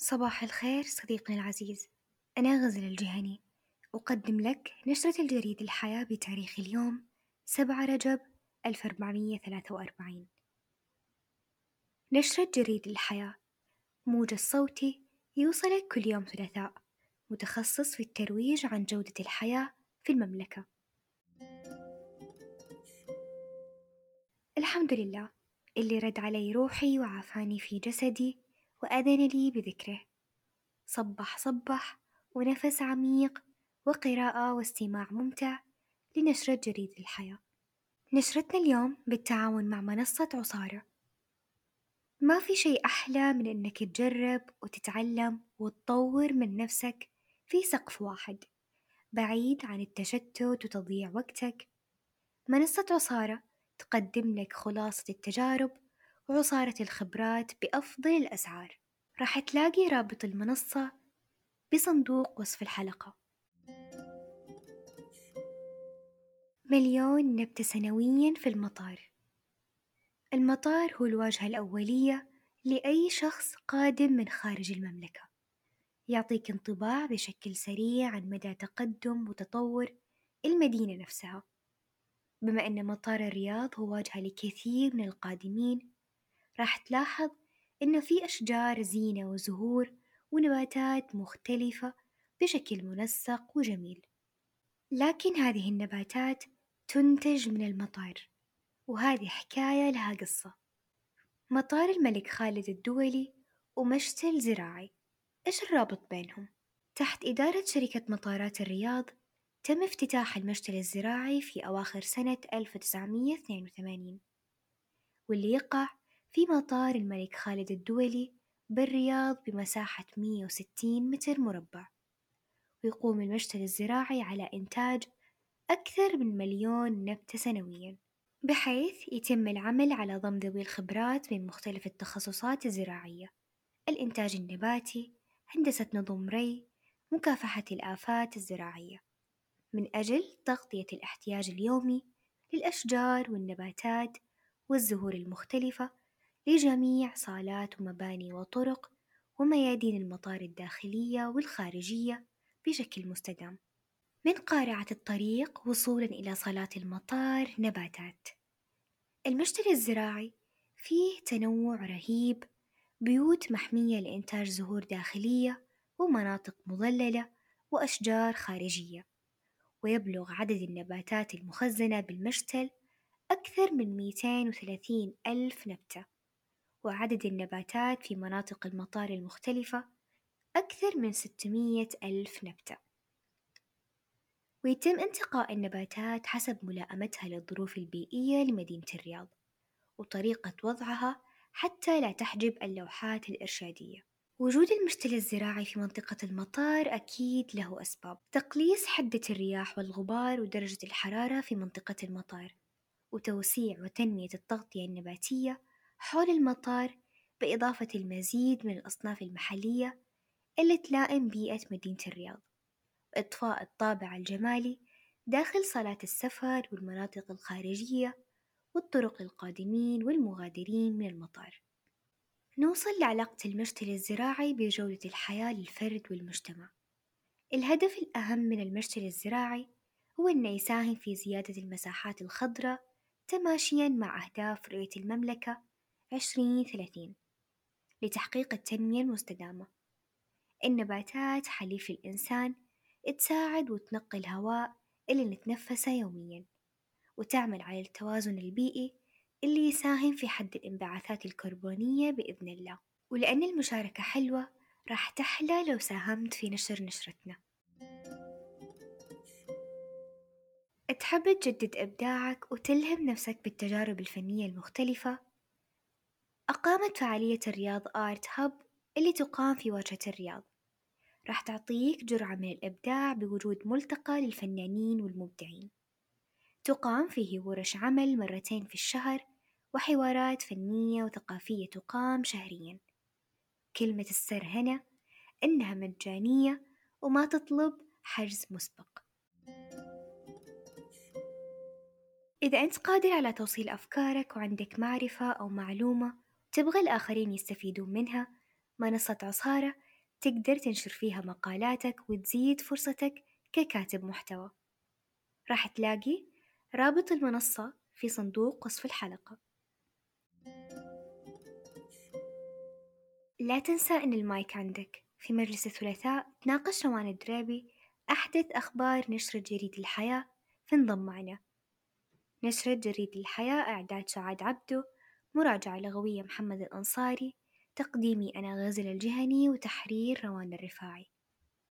صباح الخير صديقنا العزيز. أنا غزل الجهني. أقدم لك نشرة الجريد الحياة بتاريخ اليوم سبعة رجب 1443 نشرة جريد الحياة. موجز صوتي يوصلك كل يوم ثلاثاء. متخصص في الترويج عن جودة الحياة في المملكة. الحمد لله. اللي رد علي روحي وعافاني في جسدي وأذن لي بذكره. صبح صبح ونفس عميق وقراءة واستماع ممتع لنشرة جريدة الحياة نشرتنا اليوم بالتعاون مع منصة عصارة. ما في شيء أحلى من إنك تجرب وتتعلم وتطور من نفسك في سقف واحد بعيد عن التشتت وتضييع وقتك. منصة عصارة تقدم لك خلاصة التجارب وعصارة الخبرات بأفضل الأسعار. راح تلاقي رابط المنصة بصندوق وصف الحلقة. مليون نبتة سنويا في المطار. المطار هو الواجهة الأولية لأي شخص قادم من خارج المملكة. يعطيك انطباع بشكل سريع عن مدى تقدم وتطور المدينة نفسها. بما أن مطار الرياض هو واجهة لكثير من القادمين راح تلاحظ إنه في أشجار زينة وزهور ونباتات مختلفة بشكل منسق وجميل، لكن هذه النباتات تنتج من المطار، وهذه حكاية لها قصة، مطار الملك خالد الدولي ومشتل زراعي، إيش الرابط بينهم؟ تحت إدارة شركة مطارات الرياض تم افتتاح المشتل الزراعي في أواخر سنة ألف وتسعمية اثنين وثمانين، واللي يقع في مطار الملك خالد الدولي بالرياض بمساحة مية وستين متر مربع، ويقوم المشتل الزراعي على إنتاج أكثر من مليون نبتة سنويًا، بحيث يتم العمل على ضم ذوي الخبرات من مختلف التخصصات الزراعية، الإنتاج النباتي، هندسة نظم ري، مكافحة الآفات الزراعية، من أجل تغطية الاحتياج اليومي للأشجار والنباتات والزهور المختلفة لجميع صالات ومباني وطرق وميادين المطار الداخلية والخارجية بشكل مستدام، من قارعة الطريق وصولا إلى صالات المطار نباتات، المشتل الزراعي فيه تنوع رهيب بيوت محمية لإنتاج زهور داخلية ومناطق مظللة وأشجار خارجية، ويبلغ عدد النباتات المخزنة بالمشتل أكثر من ميتين وثلاثين ألف نبتة، وعدد النباتات في مناطق المطار المختلفة أكثر من ستمية ألف نبتة، ويتم انتقاء النباتات حسب ملائمتها للظروف البيئية لمدينة الرياض، وطريقة وضعها حتى لا تحجب اللوحات الإرشادية، وجود المشتل الزراعي في منطقة المطار أكيد له أسباب، تقليص حدة الرياح والغبار ودرجة الحرارة في منطقة المطار، وتوسيع وتنمية التغطية النباتية حول المطار بإضافة المزيد من الأصناف المحلية اللي تلائم بيئة مدينة الرياض، وإضفاء الطابع الجمالي داخل صالات السفر والمناطق الخارجية والطرق للقادمين والمغادرين من المطار. نوصل لعلاقة المشتل الزراعي بجودة الحياة للفرد والمجتمع. الهدف الأهم من المشتل الزراعي هو أنه يساهم في زيادة المساحات الخضراء تماشيًا مع أهداف رؤية المملكة عشرين ثلاثين لتحقيق التنمية المستدامة، النباتات حليف الإنسان تساعد وتنقي الهواء اللي نتنفسه يوميًا، وتعمل على التوازن البيئي اللي يساهم في حد الانبعاثات الكربونية بإذن الله، ولأن المشاركة حلوة راح تحلى لو ساهمت في نشر نشرتنا. تحب تجدد إبداعك وتلهم نفسك بالتجارب الفنية المختلفة؟ أقامت فعالية الرياض آرت هاب اللي تقام في واجهة الرياض، راح تعطيك جرعة من الإبداع بوجود ملتقى للفنانين والمبدعين، تقام فيه ورش عمل مرتين في الشهر وحوارات فنية وثقافية تقام شهريًا، كلمة السر هنا إنها مجانية وما تطلب حجز مسبق. إذا أنت قادر على توصيل أفكارك وعندك معرفة أو معلومة تبغى الآخرين يستفيدون منها، منصة عصارة تقدر تنشر فيها مقالاتك وتزيد فرصتك ككاتب محتوى. راح تلاقي رابط المنصة في صندوق وصف الحلقة. لا تنسى أن المايك عندك. في مجلس الثلاثاء تناقش روان الدريبي أحدث أخبار نشرة جريدة الحياة. فانضم معنا. نشرة جريدة الحياة إعداد سعاد عبدو. مراجعة لغوية محمد الأنصاري تقديمي أنا غزل الجهني وتحرير روان الرفاعي.